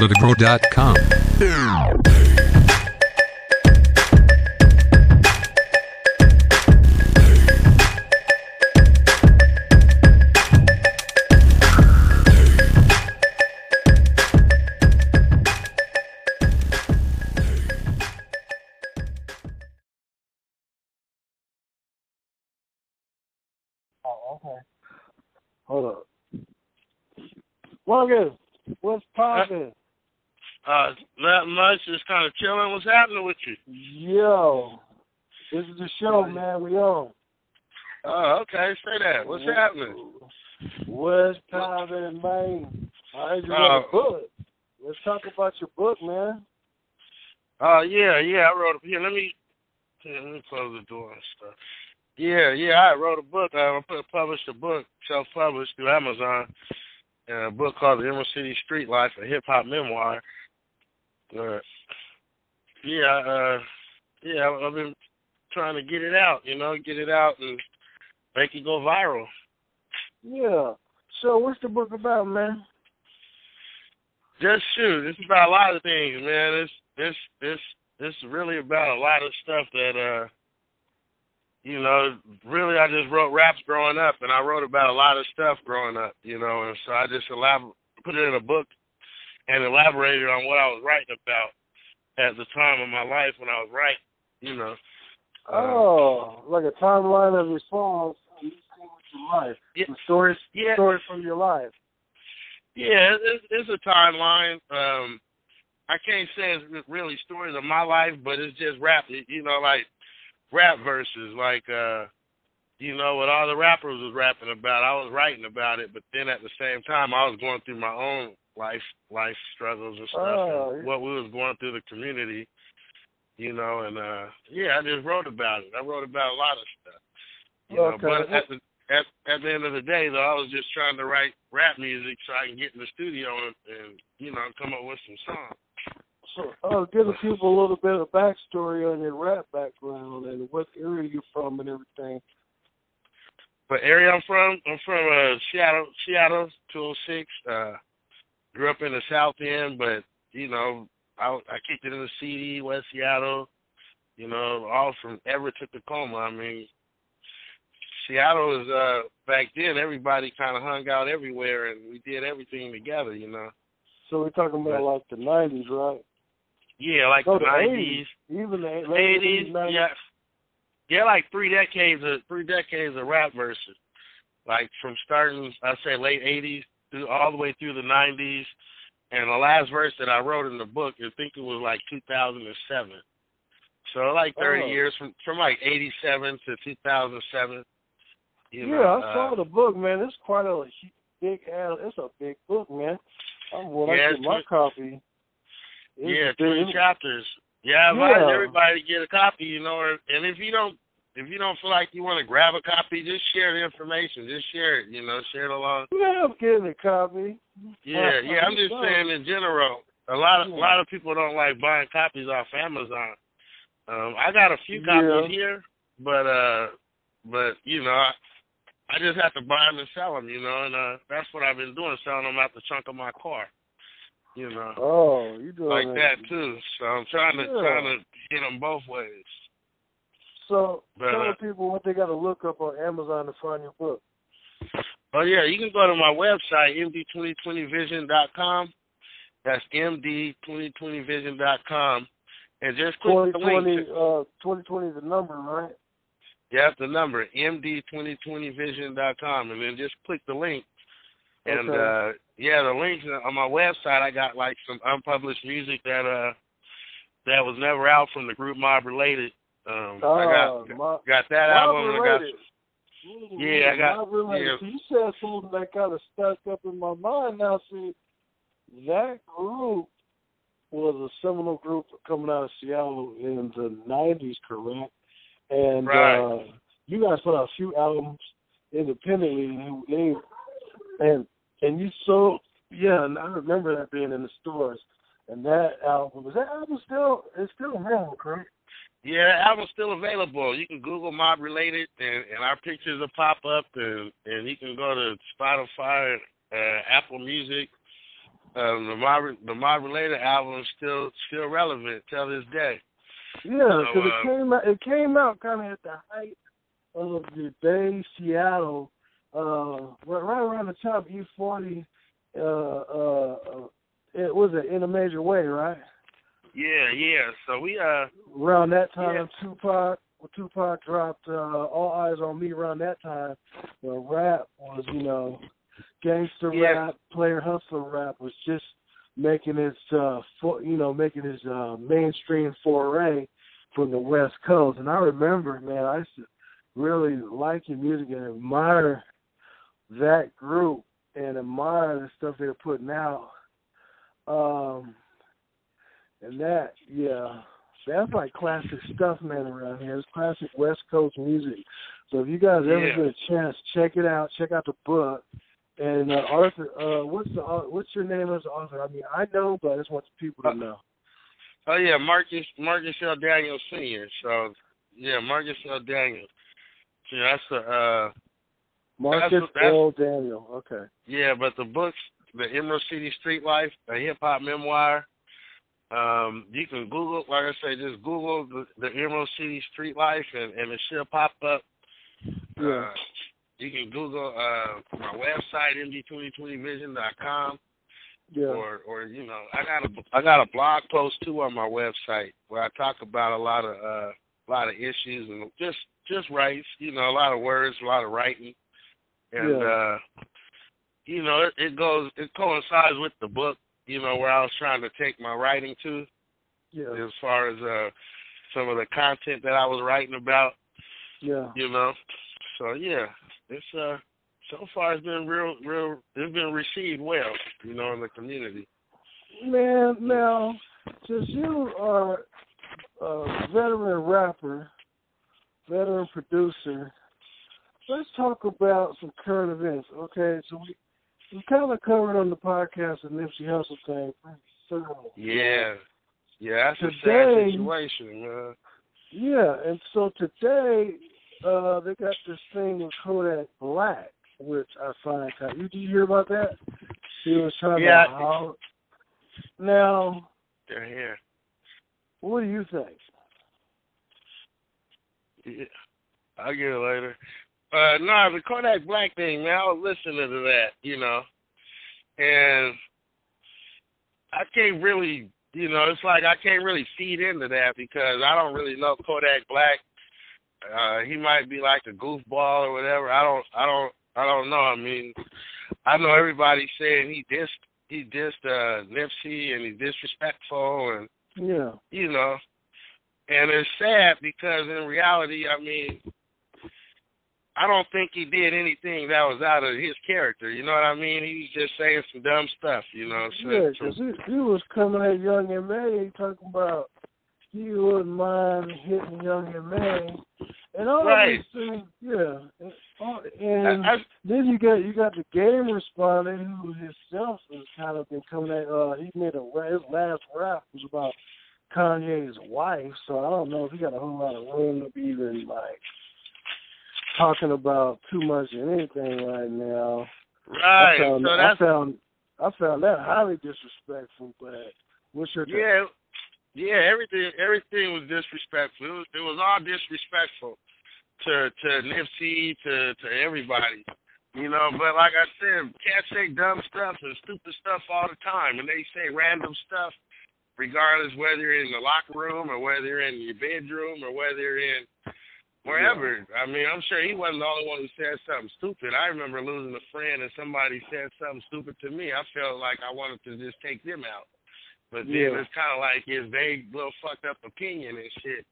Politico.com. Oh, okay. Hold up. Morgan, what's poppin'? Uh, not much. Just kind of chilling. What's happening with you? Yo, this is the show, man. We on. Oh, okay. Say that. What's happening? What's poppin', man? I heard you Uh, wrote a book. Let's talk about your book, man. Oh, yeah, yeah. I wrote it here. Let me here, let me close the door and stuff. Yeah, yeah. I wrote a book. Uh, I put published a book, self-published through Amazon. Uh, a book called The Emerald City Street Life, a hip hop memoir. Uh, yeah, uh, yeah. I've- been trying to get it out. You know, get it out and make it go viral. Yeah. So, what's the book about, man? Just shoot. It's about a lot of things, man. It's this this this is really about a lot of stuff that uh you know, really I just wrote raps growing up and I wrote about a lot of stuff growing up, you know, and so I just elabor- put it in a book and elaborated on what I was writing about at the time of my life when I was writing, you know. Oh, like a timeline of your songs and these things with your life. Yeah. Stories, Yeah. stories from your life. Yeah, it's, it's a timeline. Um, I can't say it's really stories of my life, but it's just rap. You know, like rap verses, like uh, you know what all the rappers was rapping about. I was writing about it, but then at the same time, I was going through my own life life struggles and stuff, Oh, and what we was going through the community. You know, and uh yeah, I just wrote about it. I wrote about a lot of stuff. You know, Okay. but at the at at the end of the day, though, I was just trying to write rap music so I can get in the studio and, and you know come up with some songs. So, uh, give the people a little bit of backstory on your rap background and what area you're from and everything. But area I'm from, I'm from uh, Seattle, Seattle, 206. Uh, grew up in the South End, but you know, I I kicked it in the CD, West Seattle. You know, all from Everett to Tacoma. I mean, Seattle was uh back then. Everybody kind of hung out everywhere, and we did everything together. You know. So we're talking about like the '90s, right? Yeah, like So the the nineties, even the eighties, yeah, yeah, like three decades of three decades of rap verses, like from starting I say late eighties through all the way through the nineties, and the last verse that I wrote in the book, I think it was like two thousand and seven. So like thirty Oh. years from from like eighty seven to two thousand seven. You yeah, know, I saw uh, the book, man. It's quite a big ass. It's a big book, man. I'm when Yeah, get it's my copy. it's yeah, twenty chapters. Yeah, I advise Yeah. everybody to get a copy, you know, and if you don't if you don't feel like you want to grab a copy, just share the information. Just share it, you know, share it along. Yeah, I'm getting a copy. Yeah, yeah. I'm just saying in general. A lot of a lot of people don't like buying copies off Amazon. Um, I got a few copies Yeah. here, but uh, but you know, I, I just have to buy them and sell them. You know, and uh, that's what I've been doing, selling them out the trunk of my car. You know, Oh, you doing like it. that too. So I'm trying to Yeah. trying to hit them both ways. So But, tell uh, the people what they got to look up on Amazon to find your book. Oh yeah, you can go to my website md2020vision.com. That's md2020vision.com, and just click the link. 2020, uh, 2020 is the number, right? Yeah, the number md2020vision.com, and then just click the link. And Okay. uh yeah, the links on my website. I got like some unpublished music that uh that was never out from the group Mob Related. Um, I Oh, got my, got that album. I got Yeah, I got- Related. yeah. You said something that kind of stuck up in my mind. Now, see, that group was a seminal group coming out of Seattle in the '90s, correct? And Right. uh, you guys put out a few albums independently, and and and you sold. Yeah, and I remember that being in the stores. And that album was that album still? It's still available, correct? Yeah, the album's still available. You can Google Mob Related, and, and our pictures will pop up, and and you can go to Spotify, uh, Apple Music, um, the mob the mob related album is still still relevant till this day. Yeah, because So, it uh, came out. It came out kind of at the height of the Bay Seattle, uh, right, right around the time E forty. Uh, uh, uh, it was it in a major way, right? Yeah, yeah. So we uh Around that time, Yeah. Tupac. When Tupac dropped uh, "All Eyez on Me" around that time, where rap was, you know, gangster Yeah. rap, player hustler rap was just making its, uh, for, you know, making his uh, mainstream foray from the West Coast. And I remember, man, I used to really like your music and admire that group and admire the stuff they're putting out. Um, and that, yeah, that's like classic stuff, man, around here. It's classic West Coast music. So if you guys ever Yeah. get a chance, check it out. Check out the book. And uh, Arthur, uh, what's the uh, what's your name as author? I mean, I know, but I just want the people to know. oh yeah, Marcus Marcus L. Daniels Senior. So yeah, Marcus L. Daniels. Yeah, that's a uh Marcus that's- L. Daniel. Okay. yeah, but the books, the Emerald City Street Life, a hip hop memoir. Um, you can Google, like I say, just Google the, the Emerald City Street Life, and, and it should pop up. Yeah. Uh, you can Google uh, my website, md2020vision.com, Yeah. or or you know, I got a I got a blog post too on my website where I talk about a lot of uh, a lot of issues and just just rights, you know, a lot of words, a lot of writing, and Yeah. uh, you know, it, it goes it coincides with the book, you know, where I was trying to take my writing to Yeah. as far as uh some of the content that I was writing about, Yeah. you know. So yeah, it's uh so far it's been real real it's been received well, you know, in the community. Man, now, since you are a veteran rapper, veteran producer, let's talk about some current events, okay? So we we kind of covered on the podcast the Nipsey Hussle thing thoroughly. Yeah. Yeah, that's a sad situation, man. Yeah, and so today uh they got this thing with Kodak Black, which I find kind. You did you hear about that? He was trying Yeah. to holler. Now, They're here. what do you think? Yeah. I'll get it later. Uh no, the Kodak Black thing, man, I was listening to that, you know. And I can't really you know, it's like I can't really feed into that because I don't really know Kodak Black. Uh he might be like a goofball or whatever. I don't I don't I don't know. I mean I know everybody's saying he dissed he dissed uh Nipsey and he's disrespectful and Yeah. you know. And it's sad because in reality, I mean, I don't think he did anything that was out of his character. You know what I mean? He was just saying some dumb stuff. You know. So, Yeah, because he, he was coming at Young and May talking about he wouldn't mind hitting Young and May, and all Right. of these things. Yeah, and, all, and I, I, then you got you got the game respondent who himself has kind of been coming at. Uh, he made a his last rap was about Kanye's wife, so I don't know if he got a whole lot of room to be even like talking about too much of anything right now. right. I found, so I found I found that highly disrespectful. But what's your take? yeah, yeah. Everything everything was disrespectful. It was it was all disrespectful to to Nipsey to to everybody. You know, but like I said, cats say dumb stuff and stupid stuff all the time, and they say random stuff, regardless whether you're in the locker room or whether you're in your bedroom or whether you're in wherever. I mean, I'm sure he wasn't the only one who said something stupid. I remember losing a friend and somebody said something stupid to me. I felt like I wanted to just take them out. But then Yeah. it's kind of like his vague little fucked up opinion and shit.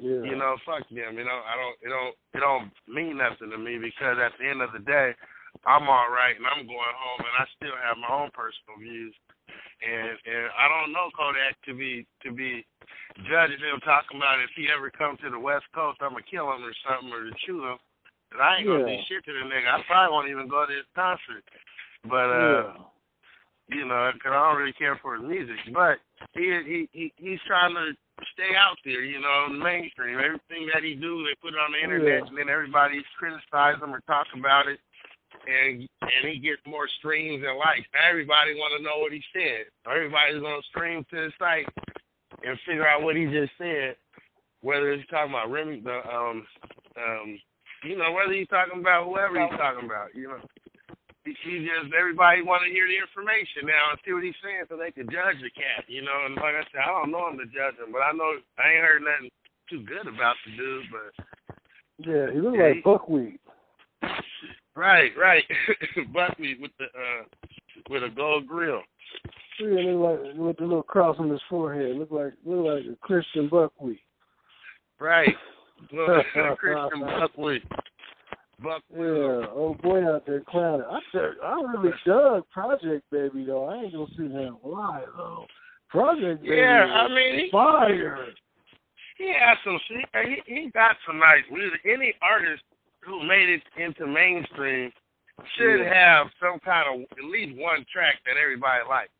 Yeah. You know, fuck them. You know, I don't. It don't. It don't mean nothing to me because at the end of the day, I'm all right and I'm going home and I still have my own personal views. And and I don't know Kodak to be to be judging him talking about if he ever come to the West Coast, I'm gonna kill him or something or to shoot him. And I ain't gonna do shit to the nigga. I probably won't even go to his concert. But uh, yeah. you know, 'cause I don't really care for his music. But he he he he's trying to stay out there, you know, in the mainstream. Everything that he do, they put it on the internet, Yeah. and then everybody criticize him or talk about it. And and he gets more streams and likes. Everybody want to know what he said. Everybody's gonna stream to the site and figure out what he just said. Whether he's talking about Remy, the um um, you know, whether he's talking about whoever he's talking about, you know. He just everybody want to hear the information now and see what he's saying so they can judge the cat, you know. And like I said, I don't know him to judge him, but I know I ain't heard nothing too good about the dude. But yeah, he looks yeah, like he, buckwheat. Right, right. buckwheat with the uh with a gold grill. Yeah, look like with the little cross on his forehead. Look like look like a Christian buckwheat. Right. Christian buckwheat. Buckwheat. Yeah, old boy out there clowning. I said I really dug Project Baby though. I ain't gonna see him lie though. Project Baby. Yeah, I mean he, fire. He has some. He he got some nice music. Any artist who made it into mainstream should yeah. have some kind of at least one track that everybody likes.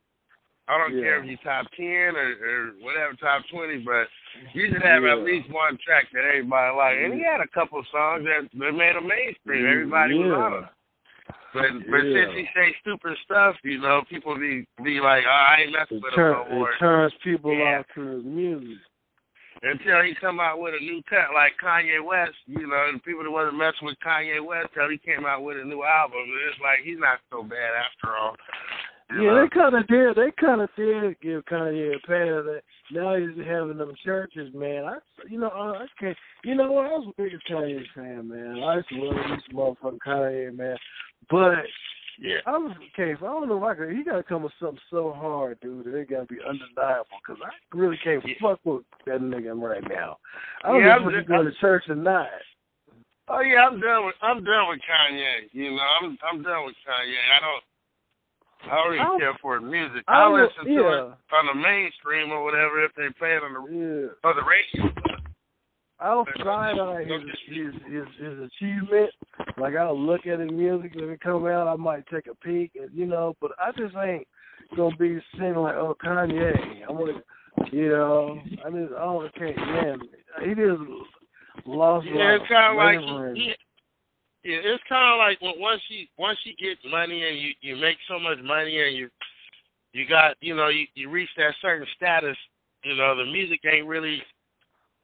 I don't yeah. care if you top ten or, or whatever top twenty, but you should have yeah. at least one track that everybody like. And he had a couple of songs that, that made him mainstream. Everybody yeah. was on him. But but since he say stupid stuff, you know, people be be like, oh, I ain't messing it with turn, him no more. It turns people yeah. off to his music. Until he come out with a new cut like Kanye West, you know, and people that wasn't messing with Kanye West till he came out with a new album. It's like he's not so bad after all. Yeah, they kind of did. They kind of did give Kanye a pass. Now he's having them churches, man. I, you know, I can't. You know what? I was a biggest Kanye fan, man. I used to love this motherfucking Kanye, man. But yeah, I was okay. If I don't know if I could, he got to come with something so hard, dude. That it got to be undeniable. Because I really can't yeah. fuck with that nigga right now. I don't yeah, know if he's going to church or not. Oh yeah, I'm done with I'm done with Kanye. You know, I'm I'm done with Kanye. I don't. I don't I, care for his music. I, I listen yeah. to it on the mainstream or whatever if they play it on the yeah. on the radio. I'll side eye his, his his his achievement. Like I'll look at his music when it come out. I might take a peek, and you know. But I just ain't gonna be singing like, oh Kanye. I'm gonna, you know. I just oh okay, man. He just lost. Yeah, it's kind of like he, yeah, it's kind of like when once you once you get money and you you make so much money and you you got you know you you reach that certain status. You know the music ain't really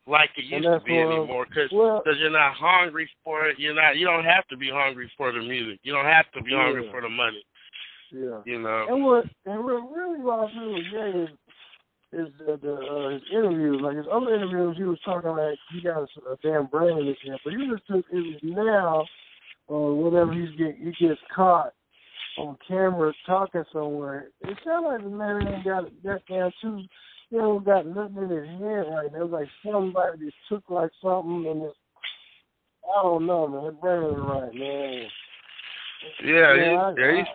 like it used to be anymore because well, cause you're not hungry for it. You're not. You don't have to be hungry for the music. You don't have to be yeah. hungry for the money. Yeah. You know. And what and what really lost me was yeah, is is the, the uh, his interviews. Like his other interviews, he was talking like he got a, a damn brain in his head, but he was just it was now or whatever he's get he gets caught on camera talking somewhere. It sounds like the man ain't got got damn too don't got nothing in his head right now. It was like somebody just took like something and it's I don't know, man. His brain right, man. Yeah, yeah, he, I, yeah, he's,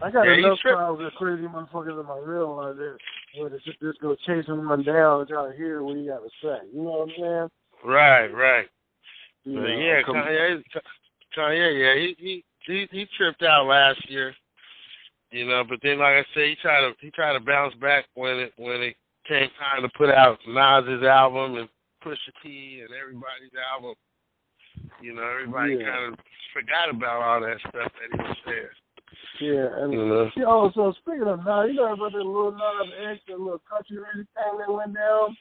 I, I got yeah, enough crowds of crazy motherfuckers in my real life that where they just, just go chasing one down and try to hear what he got to say. You know what I'm saying? Right, right. You know, yeah, Kanye, Kanye, yeah, he he he he tripped out last year, you know. But then, like I said, he tried to he tried to bounce back when it when it came time to put out Nas's album and Pusha T and everybody's album. You know, everybody Yeah. kind of forgot about all that stuff that he was saying. Yeah, and You know. Oh, so speaking of now, you know about that Lil Nas X, that little country music thing that went down?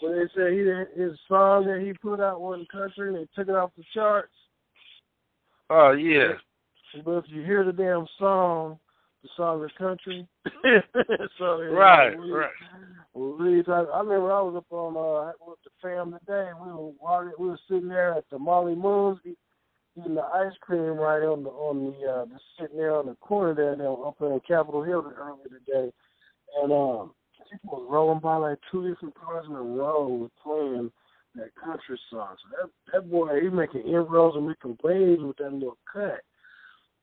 Where they said he his song that he put out wasn't country and they took it off the charts. Oh yeah, But if you hear the damn song, the is country. so know, right, we, right. We, I, I remember I was up on uh with the family today. We were we were sitting there at the Molly Moon's eating the ice cream right on the on the uh just sitting there on the corner there now up in Capitol Hill earlier today. And um people was rolling by like two different cars in a row playing that country song. So that that boy he making inroads and making waves with that little cut.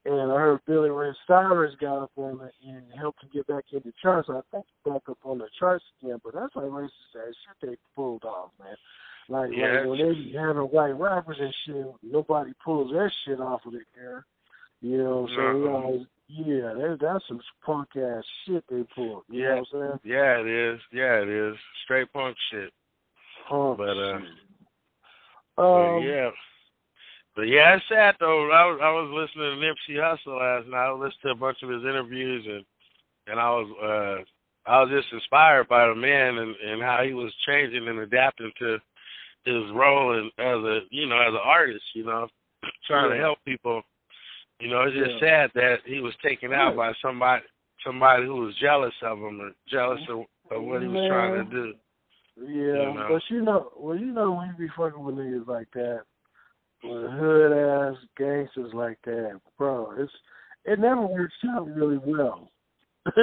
And I heard Billy Ray Cyrus got up on it and helped him get back into charts. I think he's back up on the charts again. But that's like racist ass shit they pulled off, man. Like, Yeah. like when they be having white rappers and shit, nobody pulls that shit off of the air. You know what I'm saying? Know, yeah, that, that's some punk ass shit they pulled. You know what I'm saying? Yeah, it is. Yeah, it is. Straight punk shit. Punk But, uh, shit. But Um, yeah. But yeah, it's sad though. I was I was listening to Nipsey Hussle last night. I listened to a bunch of his interviews and and I was uh I was just inspired by the man and and how he was changing and adapting to his role as, as a you know as an artist. You know, trying yeah. to help people. You know, it's just Yeah. sad that he was taken out by somebody somebody who was jealous of him or jealous of, of what he was trying to do. Yeah, You know. but you know, well, you know, when you be fucking with niggas like that, with hood ass gangsters like that, bro, it's it never works out really well.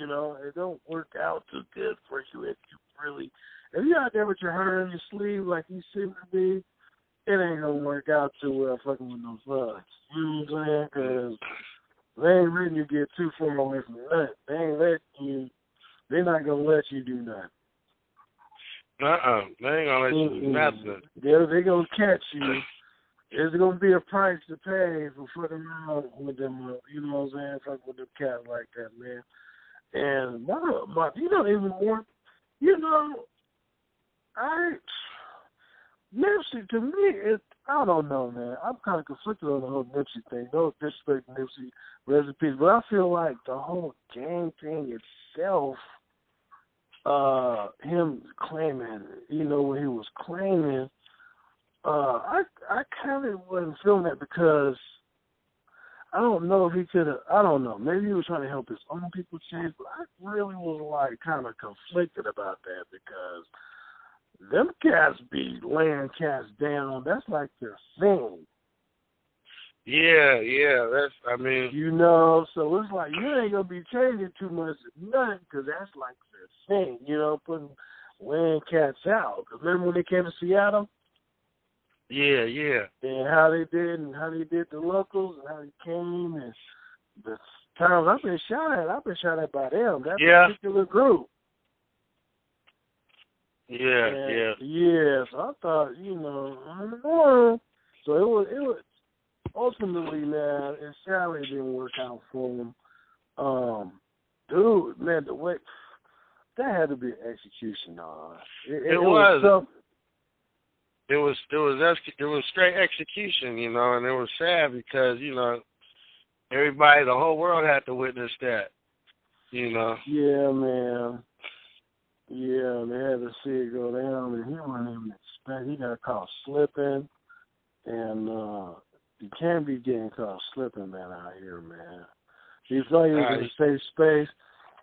you know, it don't work out too good for you if you really if you're out there with your heart on your sleeve like you seem to be, it ain't gonna work out too well fucking with those thugs. You know what I'm saying? Because they ain't letting you get too far away from that. They ain't letting you. They're not gonna let you do nothing. Uh uh They ain't gonna let you do nothing. They're they gonna catch you. There's gonna be a price to pay for fucking around with them. Uh, you know what I'm saying? Fucking with them cats like that, man. And my, my, you know, even more. You know, I Nipsey to me, it I don't know, man. I'm kind of conflicted on the whole Nipsey thing. No disrespect Nipsey, rest in peace. But I feel like the whole gang thing itself, uh, him claiming, you know, when he was claiming, uh, I I kind of wasn't feeling that because I don't know if he could have. I don't know. Maybe he was trying to help his own people change, but I really was like kind of conflicted about that because them cats be laying cats down. That's like their thing, Yeah, yeah. That's I mean you know. So it's like you ain't gonna be changing too much nothing because that's like their thing, you know, putting laying cats out. 'Cause remember when they came to Seattle yeah, yeah. and how they did and how they did the locals and how they came and the times I've been shot at. I've been shot at by them. That Yeah. particular group. Yeah, And, yeah. Yeah, so I thought, you know, I don't know. So it was, it was ultimately, man, it sadly didn't work out for him. Um, dude, man, the way that had to be an execution, dog. It, It was. some- It was it was it was straight execution, you know, and it was sad because you know everybody, the whole world had to witness that, you know. yeah, man. Yeah, they had to see it go down, and he wasn't even expect. He got caught slipping, and uh you can't be getting caught slipping, man, out here, man. He thought he was in a safe space.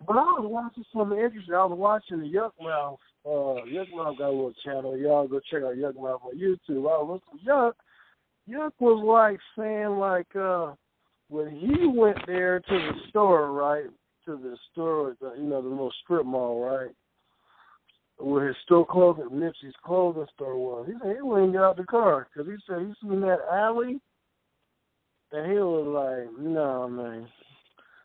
But I was watching something interesting. I was watching the Yuck Mouth. Uh, Yuck Mouth got a little channel. Y'all go check out Yuck Mouth on YouTube. I was Yuck. Yuck was like saying like uh when he went there to the store, right? To the store, the, you know, the little strip mall, right? Where his store clothing, Nipsey's clothing store was. He said he wouldn't get out the car because he said he seen that alley, and he was like, "No, man."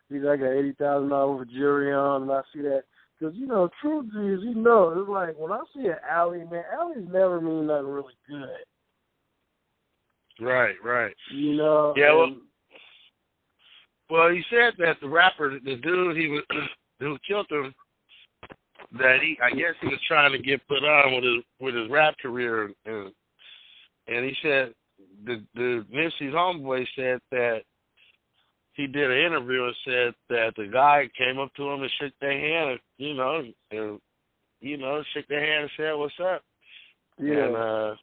He said, "I got eighty thousand dollars for jewelry on, and I see that." Because you know, truth is, you know, it's like when I see an alley, man, alleys never mean nothing really good. Right, right. You know. Yeah, well- Well, he said that the rapper, the dude he was who killed him, that he, I guess he was trying to get put on with his with his rap career, and and he said the the Nipsey's homeboy said that he did an interview and said that the guy came up to him and shook their hand, you know, and you know, shook their hand and said, "What's up?" yeah. And uh,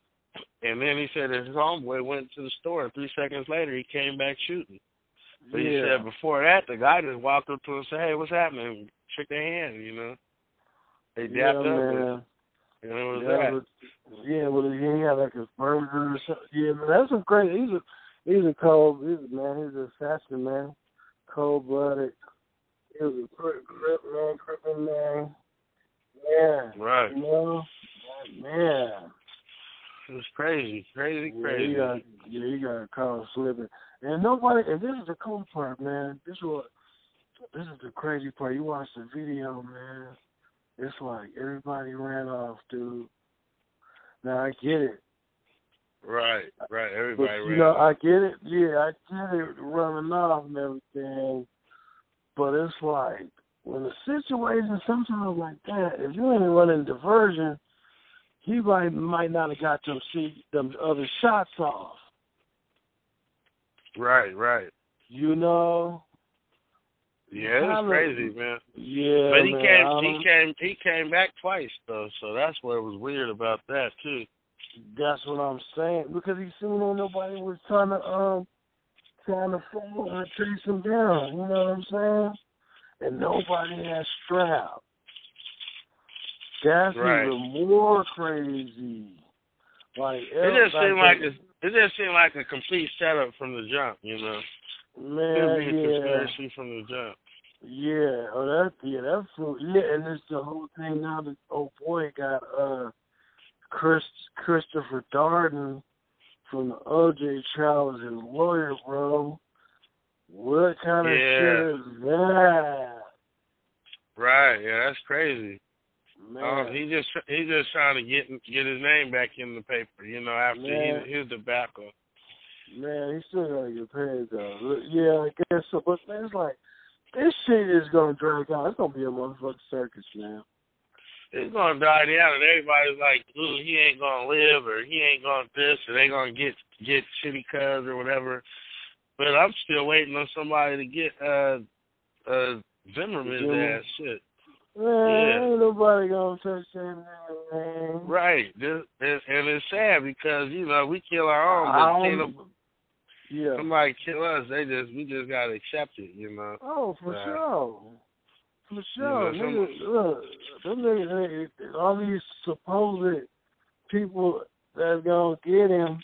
and then he said his homeboy went to the store, and three seconds later he came back shooting. But he said before that, the guy just walked up to him and said, "Hey, what's happening?" Shook their hand, you know. They dapped yeah, up, and, man. and it was Yeah, that. but, yeah, well, he had like a burger or something. Yeah, man, that's a great. He's a he's a cold. He's a man. He's a assassin, man. Cold blooded. He was a crip man, crippin' man. Yeah, Right. you know, man. It was crazy, crazy, Yeah, crazy. he got yeah, he got caught slipping, and nobody. And this is the cool part, man. This is what this is the crazy part. You watch the video, man. It's like everybody ran off, dude. Now I get it. Right, right. But Everybody you ran. know, I get it. Yeah, I get it running off and everything. But it's like when the situation sometimes like that, if you ain't running diversion, he might might not have got them see them other shots off. Right, right. You know. Yeah, it's crazy, man. Yeah, But he man, came, he came, he came back twice though. So that's what was weird about that too. That's what I'm saying because he seen that nobody was trying to um trying to follow or chase him down. You know what I'm saying? And nobody had strap. That's Right. even more crazy. Like It just seemed like a, it just seemed like a complete setup from the jump. You know, man, be a yeah. conspiracy from the jump. Yeah, oh that yeah, that's true. Yeah, and it's the whole thing now that oh boy got uh Chris Christopher Darden from the OJ trial as his lawyer, bro. What kind of Yeah. shit is that? Right. Yeah, that's crazy. Man, Um, he just he just trying to get get his name back in the paper. You know, after Man. he his debacle. man, he still gotta get paid though. Yeah, I guess so. But man, it's like this shit is gonna drag out. It's gonna be a motherfucking circus, man. It's gonna die down, and everybody's like, "Ooh, he ain't gonna live, or he ain't gonna this, or they gonna get get shitty cuz or whatever." But I'm still waiting on somebody to get uh uh Zimmerman's Zimmerman. ass shit. Man, Yeah. ain't nobody gonna touch that man. Right. This, and, and it's sad because you know we kill our own, but Yeah. somebody kill us. They just we just gotta accept it. You know. Oh, for Right. sure. For sure. Yeah, some- niggas, look, them niggas, they- all these supposed people that's gonna get him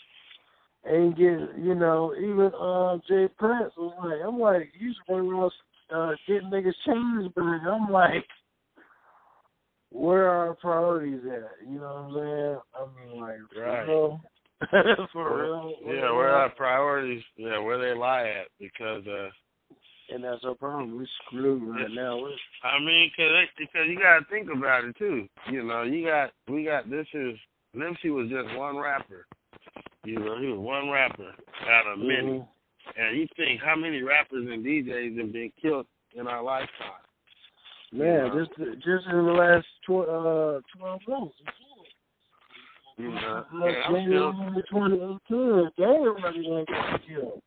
ain't get, you know, even uh, Jay Prince was like, I'm like, he's running around uh, getting niggas chains back. I'm like, where are our priorities at? You know what I'm saying? I mean, like, Right. real? for real? Yeah, where our priorities? Yeah, where they lie at? Because uh, And that's our problem. We're screwed right now. We're I mean, cause it, because you gotta think about it too. You know, you got we got this is Nipsey was just one rapper. You know, he was one rapper out of many. Mhm. And you think how many rappers and DJs have been killed in our lifetime? Man, Yeah. just just in the last tw- uh twelve months. You know, and I'm still January twenty eighteen, they already get killed.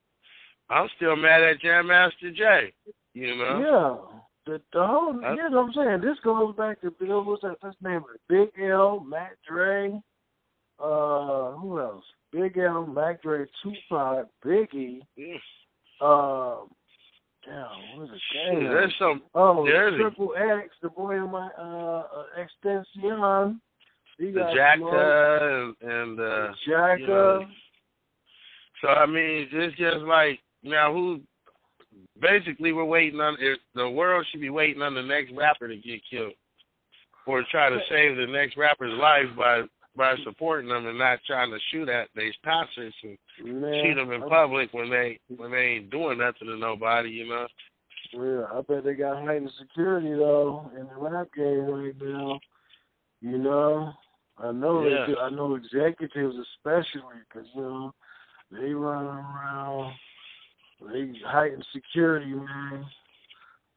I'm still mad at Jam Master Jay. You know, Yeah. The the whole That's- you know what I'm saying, this goes back to Bill what's that this name Big L, Mac Dre, uh who else? Big L, Mac Dre, Tupac, Biggie, um damn, what is it? Damn. there's some Oh, There's a- Triple X, the boy in my uh, uh extension. He the Jacka and, and uh. Jacka. you know, So I mean, it's just like now who basically we're waiting on if the world should be waiting on the next rapper to get killed. Or try to save the next rapper's life by by supporting them and not trying to shoot at these concerts and Man, shoot them in I- public when they when they ain't doing nothing to nobody, you know. Yeah, I bet they got heightened security though in the rap game right now. You know, I know Yeah. they do. I know executives especially because you know they run around. They heightened security, man.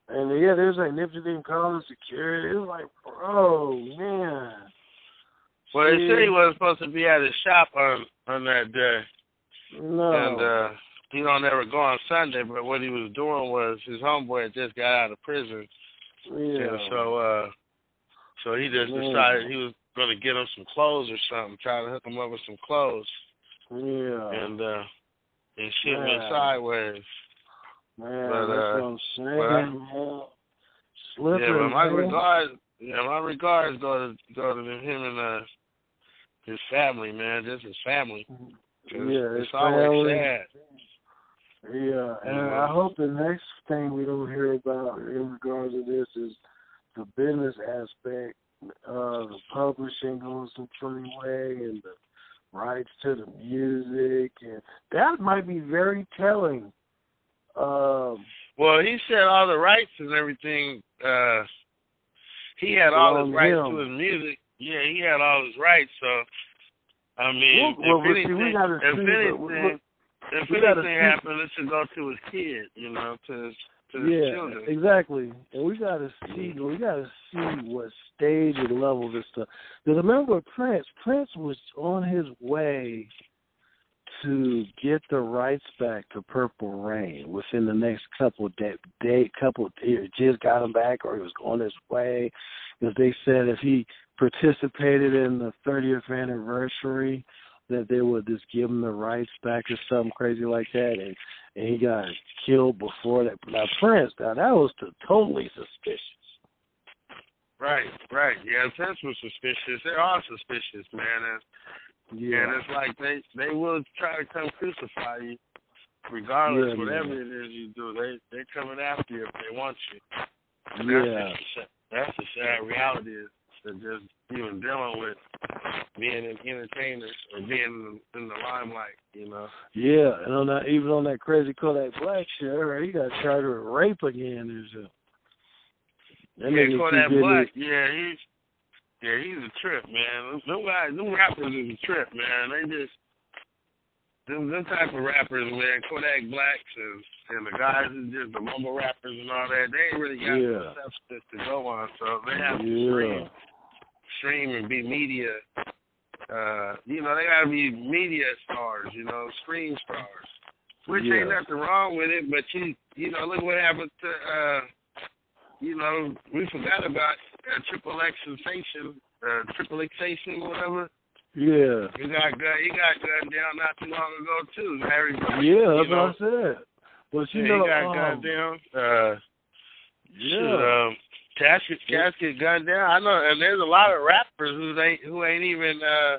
And yeah, there's like Nipsey didn't call it security. It was like, bro, man. Well they said he wasn't supposed to be at his shop on on that day. No. And uh he don't ever go on Sunday, but what he was doing was his homeboy had just got out of prison yeah. And so uh so he just Man. decided he was gonna get him some clothes or something, try to hook him up with some clothes yeah. and uh and shit Man. went sideways. man, but, that's uh, what I'm saying, I-. Yeah, but my man. regards yeah, my regards go to go to him and uh his family, man, just his family. Yeah, it's always family. sad. Yeah, and Yeah. I hope the next thing we don't hear about in regards to this is the business aspect, uh, the publishing going some funny way, and the rights to the music, and that might be very telling. Um, Well, he said all the rights and everything, uh he had all his rights him. to his music. Yeah, he had all his rights, so I mean, Well, well, if see, anything, we gotta if see, anything, if gotta anything see- happened, it should go to his kid, you know, his to his yeah, children. exactly. And we gotta see, we gotta see what stage and level this stuff. Because remember, Prince, Prince was on his way to get the rights back to Purple Rain within the next couple of day, day couple of years. Just got him back, or he was on his way, because they said if he participated in the 30th anniversary, that they would just give him the rights back or something crazy like that, and and he got killed before that. Now Prince, now that was totally suspicious. Right, right. Yeah, Prince was suspicious. They're all suspicious, man. And, yeah. and it's like they they will try to come crucify you, regardless. Yeah, whatever man. it is you do, they they're coming after you if they want you. And yeah. That's the, that's the sad reality is that just even dealing with being an entertainer or being in the limelight, you know. Yeah, and on that even on that crazy Kodak Black shit, he got charged with rape again. Is that yeah, Kodak Black. Yeah, he's yeah, he's a trip, man. Them guys, them rappers is a trip, man. They just them them type of rappers, man. Kodak Blacks and and the guys who just the mumble rappers and all that. They ain't really got yeah. substance to go on, so they have to yeah. stream, stream and be media. Uh, you know, they gotta be media stars. You know, screen stars. Which yeah. ain't nothing wrong with it, but you you know, look what happened to. uh you know, we forgot about uh, Triple X sensation, uh, Triple Xation, whatever. Yeah. He got gun. He got gunned down not too long ago too. Harry. Yeah, that's know. what I said. But you yeah, know, he got um, gunned down. Uh, yeah. Shoot, um, casket, casket gunned down. I know, and there's a lot of rappers who ain't who ain't even uh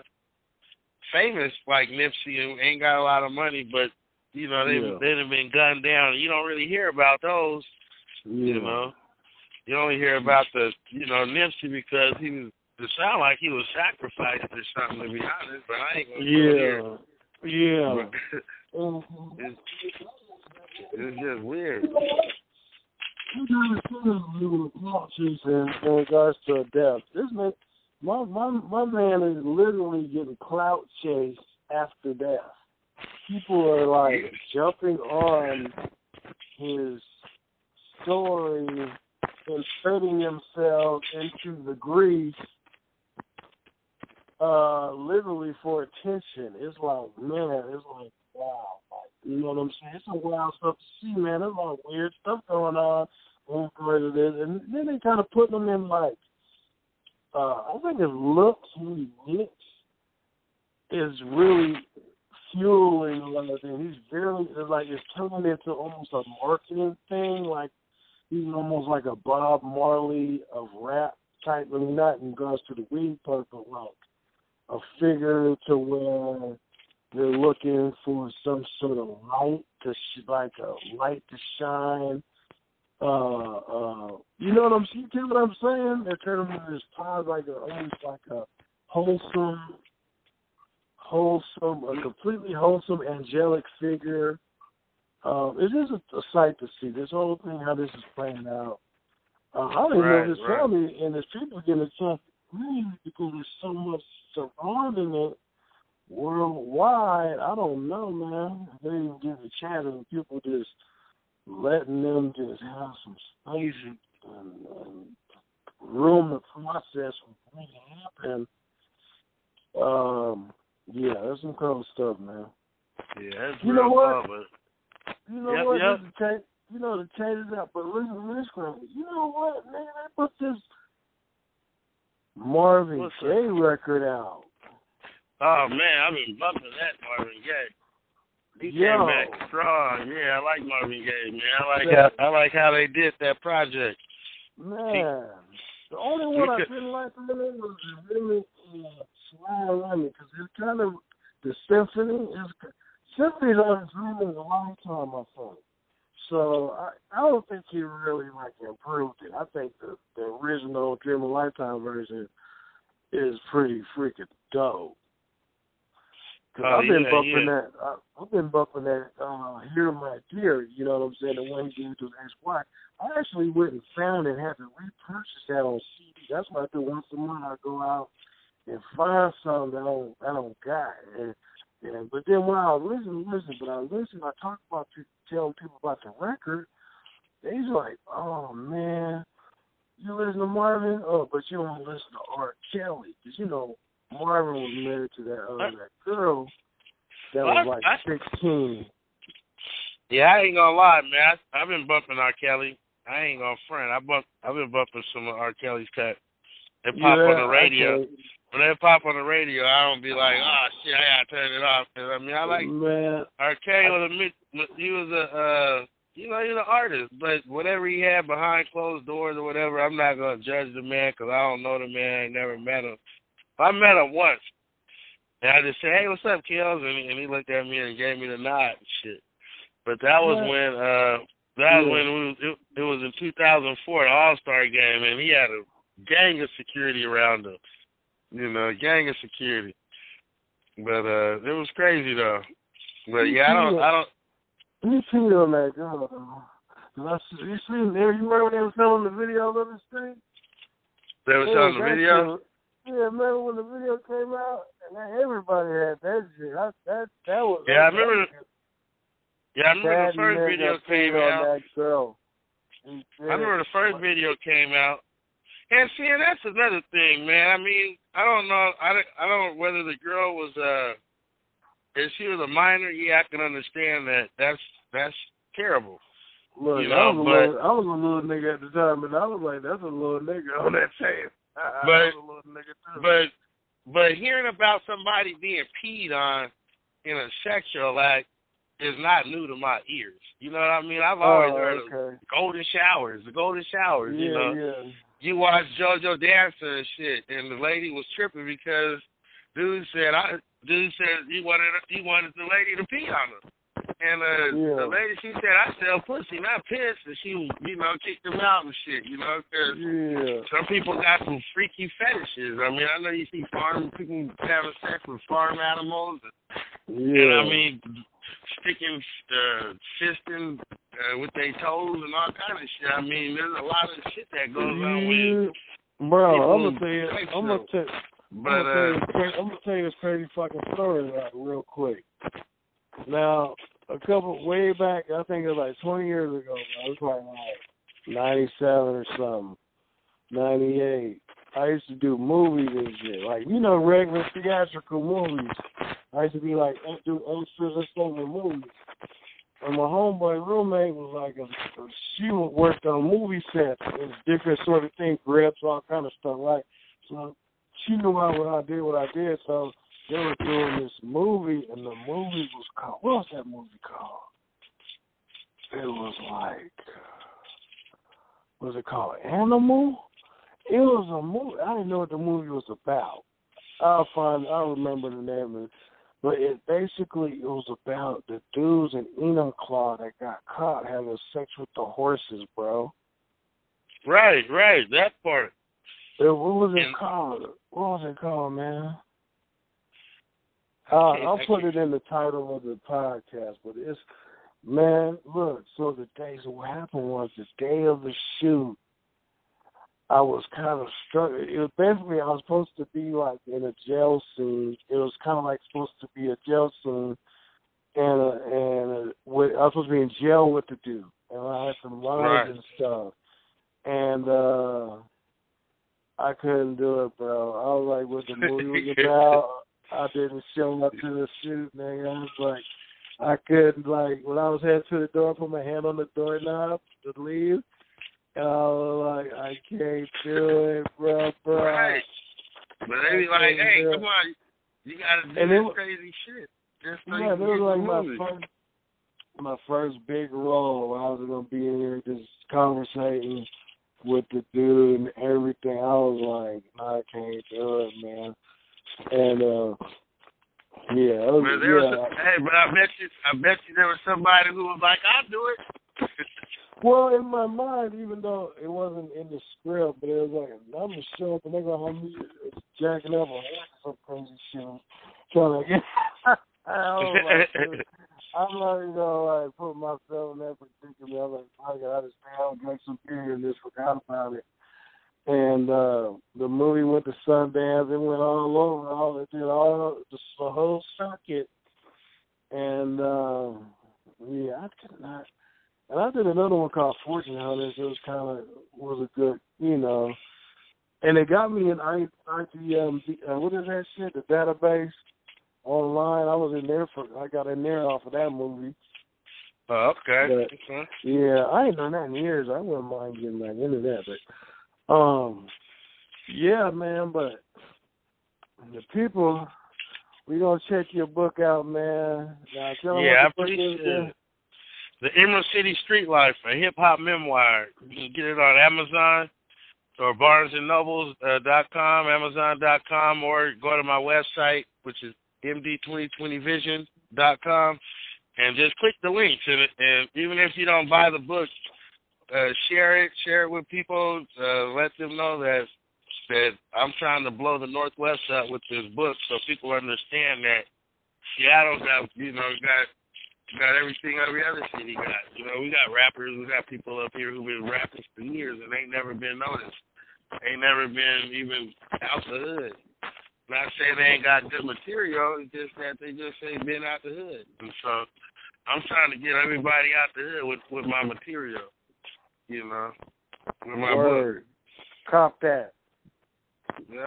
famous like Nipsey who ain't got a lot of money, but you know they yeah. they've been gunned down. You don't really hear about those. Yeah. You know. You only hear about the, you know, Nipsey because he was. It sound like he was sacrificed or something. To be honest, but I ain't gonna. Yeah. Yeah. it's, it's just weird. You gotta see a little in, in regards to death. This man, my my my man is literally getting clout chased after death. People are like jumping on his story inserting themselves into the grease uh literally for attention. It's like, man, it's like wow. Like, you know what I'm saying? It's some wild stuff to see, man. There's a lot of weird stuff going on it is. And then they kinda put them in like uh I think his looks really looks is really fueling a lot of things. He's very like it's turning into almost a marketing thing, like he's almost like a Bob Marley of rap type. I mean, not in regards to the weed part, but like a figure to where they're looking for some sort of light to sh- like a light to shine. Uh, uh, you know what I'm saying? You know what I'm saying? They're turning him this pod like a almost like a wholesome, wholesome, a completely wholesome angelic figure um, it is a, a sight to see this whole thing, how this is playing out. Uh, I didn't right, know this right. family and there's people getting a chance to because there's so much surrounding it worldwide. I don't know, man. They didn't get a chance and people just letting them just have some space and, and room to process what really happened. Um, yeah, that's some cool stuff, man. Yeah, that's you real know what? Cool, you know yep, what? Yep. This change, you know to change it up, but listen to this one. You know what, man? They put this Marvin Gaye record out. Oh man, I've been bumping that Marvin Gaye. He Yo. came back strong. Yeah, I like Marvin Gaye, man. I like yeah. how I like how they did that project. Man, the only one I didn't like from it was really uh, Salaam Remi because it's kind of the symphony is Symphony's on dreaming a long time, I think. So I, I don't think he really like improved it. I think the the original Dream of Lifetime version is pretty freaking dope. Cause oh, I've been yeah, bumping yeah. that. I, I've been bumping that. Uh, Here My Dear, you know what I'm saying? The one he gave to ex-wife. I actually went and found and had to repurchase that on CD. That's what I do once a month. I go out and find something that I don't, I don't got. And yeah, but then when I listen, listen, but I listen, I talk about people, telling people about the record. They's like, oh man, you listen to Marvin, oh, but you don't listen to R. Kelly, because you know Marvin was married to that uh, that girl. that Well, was like sixteen. Yeah, I ain't gonna lie, man. I, I've been bumping R. Kelly. I ain't gonna front. I bump. I've been bumping some of R. Kelly's cut. They pop yeah, on the radio. I When they pop on the radio, I don't be like, oh shit, I gotta turn it off. 'Cause, I mean, I like man. R. Kelly was a he was a uh, you know, he's an artist. But whatever he had behind closed doors or whatever, I'm not gonna judge the man 'cause I don't know the man. I ain't never met him. I met him once, and I just said, hey, what's up, Kells? And he, and he looked at me and gave me the nod and shit. But that was Yeah. when uh that was Yeah. when it was, it, it was in 2004, the All Star game, and he had a gang of security around him. You know, a gang of security. But uh it was crazy though. But yeah, I don't, I don't. He cheated on that girl. though. 'Cause I see, you seen there? You remember when they was filming the video of this thing? They Yeah, showing the video. Yeah, remember when the video came out and everybody had that shit. I, that that was. Yeah, I remember Yeah, I remember the first video came out. That girl. I remember the first video came out. And see, and that's another thing, man. I mean, I don't know. I don't, I don't know whether the girl was uh, if she was a minor. Yeah, I can understand that. That's that's terrible. Look, you I, was a but- little, I was a little nigga at the time, and I was like, "That's a little nigga on that tape." I, But- I was a little nigga too. But but hearing about somebody being peed on in a sexual act is not new to my ears. You know what I mean? I've always oh, heard of golden showers, the golden showers. Yeah, you know, yeah. you watch JoJo Dancer and shit, and the lady was tripping because dude said I dude said he wanted he wanted the lady to pee on him. And uh, Yeah. the lady, she said, I sell pussy, not piss. And she, you know, kicked him out and shit, you know, 'cause Yeah. some people got some freaky fetishes. I mean, I know you see farm people having sex with farm animals. Yeah. You know I mean? Sticking, uh, fisting uh, with their toes and all kind of shit. I mean, there's a lot of shit that goes on with. Yeah. Bro, I'm gonna tell you. I'm gonna tell. But I'm, gonna tell you uh, this cra- I'm gonna tell you this crazy fucking story real quick. Now, a couple way back, I think it was like 20 years ago. I was probably like 97 or something, 98. I used to do movies and shit, like you know, regular theatrical movies. I used to be like eh, do extras and stuff in movies. And my homeboy roommate was like a, she worked on movie sets and different sort of things, grips, all kind of stuff, right? So she knew I, what I did, what I did. So they were doing this movie, and the movie was called. What was that movie called? It was like, was it called? Animal. It was a movie. I didn't know what the movie was about. I'll find. I'll remember the name of it. But it basically it was about the dudes in Enumclaw that got caught having sex with the horses, bro. right, right, that part. It, what was it And- called? What was it called, man? Uh, I'll put it in the title of the podcast, but it's man. Look, so the day. So what happened was the day of the shoot. I was kind of struck. It was basically I was supposed to be like in a jail scene. It was kind of like supposed to be a jail scene, and uh, and uh, with, I was supposed to be in jail with the dude, and I had some lines Right. and stuff, and uh I couldn't do it, bro. I was like, what the movie was about. I didn't show up to the shoot, nigga. I was like, I couldn't like when I was headed to the door, put my hand on the doorknob to leave. And I was like, I can't do it, bro, bro. Right. But they be like, hey, come on, you gotta do And it this crazy shit. Just so Yeah, that was like my first, my first big role. Where I was gonna be in here just conversating with the dude and everything. I was like, I can't do it, man. And uh, yeah, was, there was, yeah. hey, but I bet you, I bet you there was somebody who was like, I'll do it. Well, in my mind, even though it wasn't in the script, but it was like, I'm gonna show up and they're gonna have me jacking up or some crazy shit. I'm trying to get. I was like, I'm not even gonna like put myself in that predicament. I'm like, fuck it, I just stay out, drink some beer, and just forgot about it. And uh the movie went to Sundance. It went all over. All it did all the, the whole circuit. And uh, yeah, I could not. And I did another one called Fortune Hunters. It was kind of was a good, you know. And it got me in I ITM. Uh, what is that shit? The database. online. I was in there for I got in there off of that movie. Oh, okay. But, okay. Yeah, I ain't done that in years. I wouldn't mind getting back into that, but um, yeah, man. But the people, we gonna check your book out, man. Now, tell yeah, I appreciate The Emerald City Street Life, a hip hop memoir. You can get it on Amazon or BarnesandNobles.com, uh, dot com, Amazon.com, or go to my website, which is md2020vision.com and just click the links. And, and even if you don't buy the book, uh, share it, share it with people. Uh, let them know that that I'm trying to blow the Northwest up with this book, so people understand that Seattle's got you know got got everything every other city got. You know, we got rappers, we got people up here who've been rapping for years and ain't never been noticed. Ain't never been even out the hood. Not saying they ain't got good material, it's just that they just ain't been out the hood. And so I'm trying to get everybody out the hood with with my material. You know, with my Word. book. Cop that. Yeah,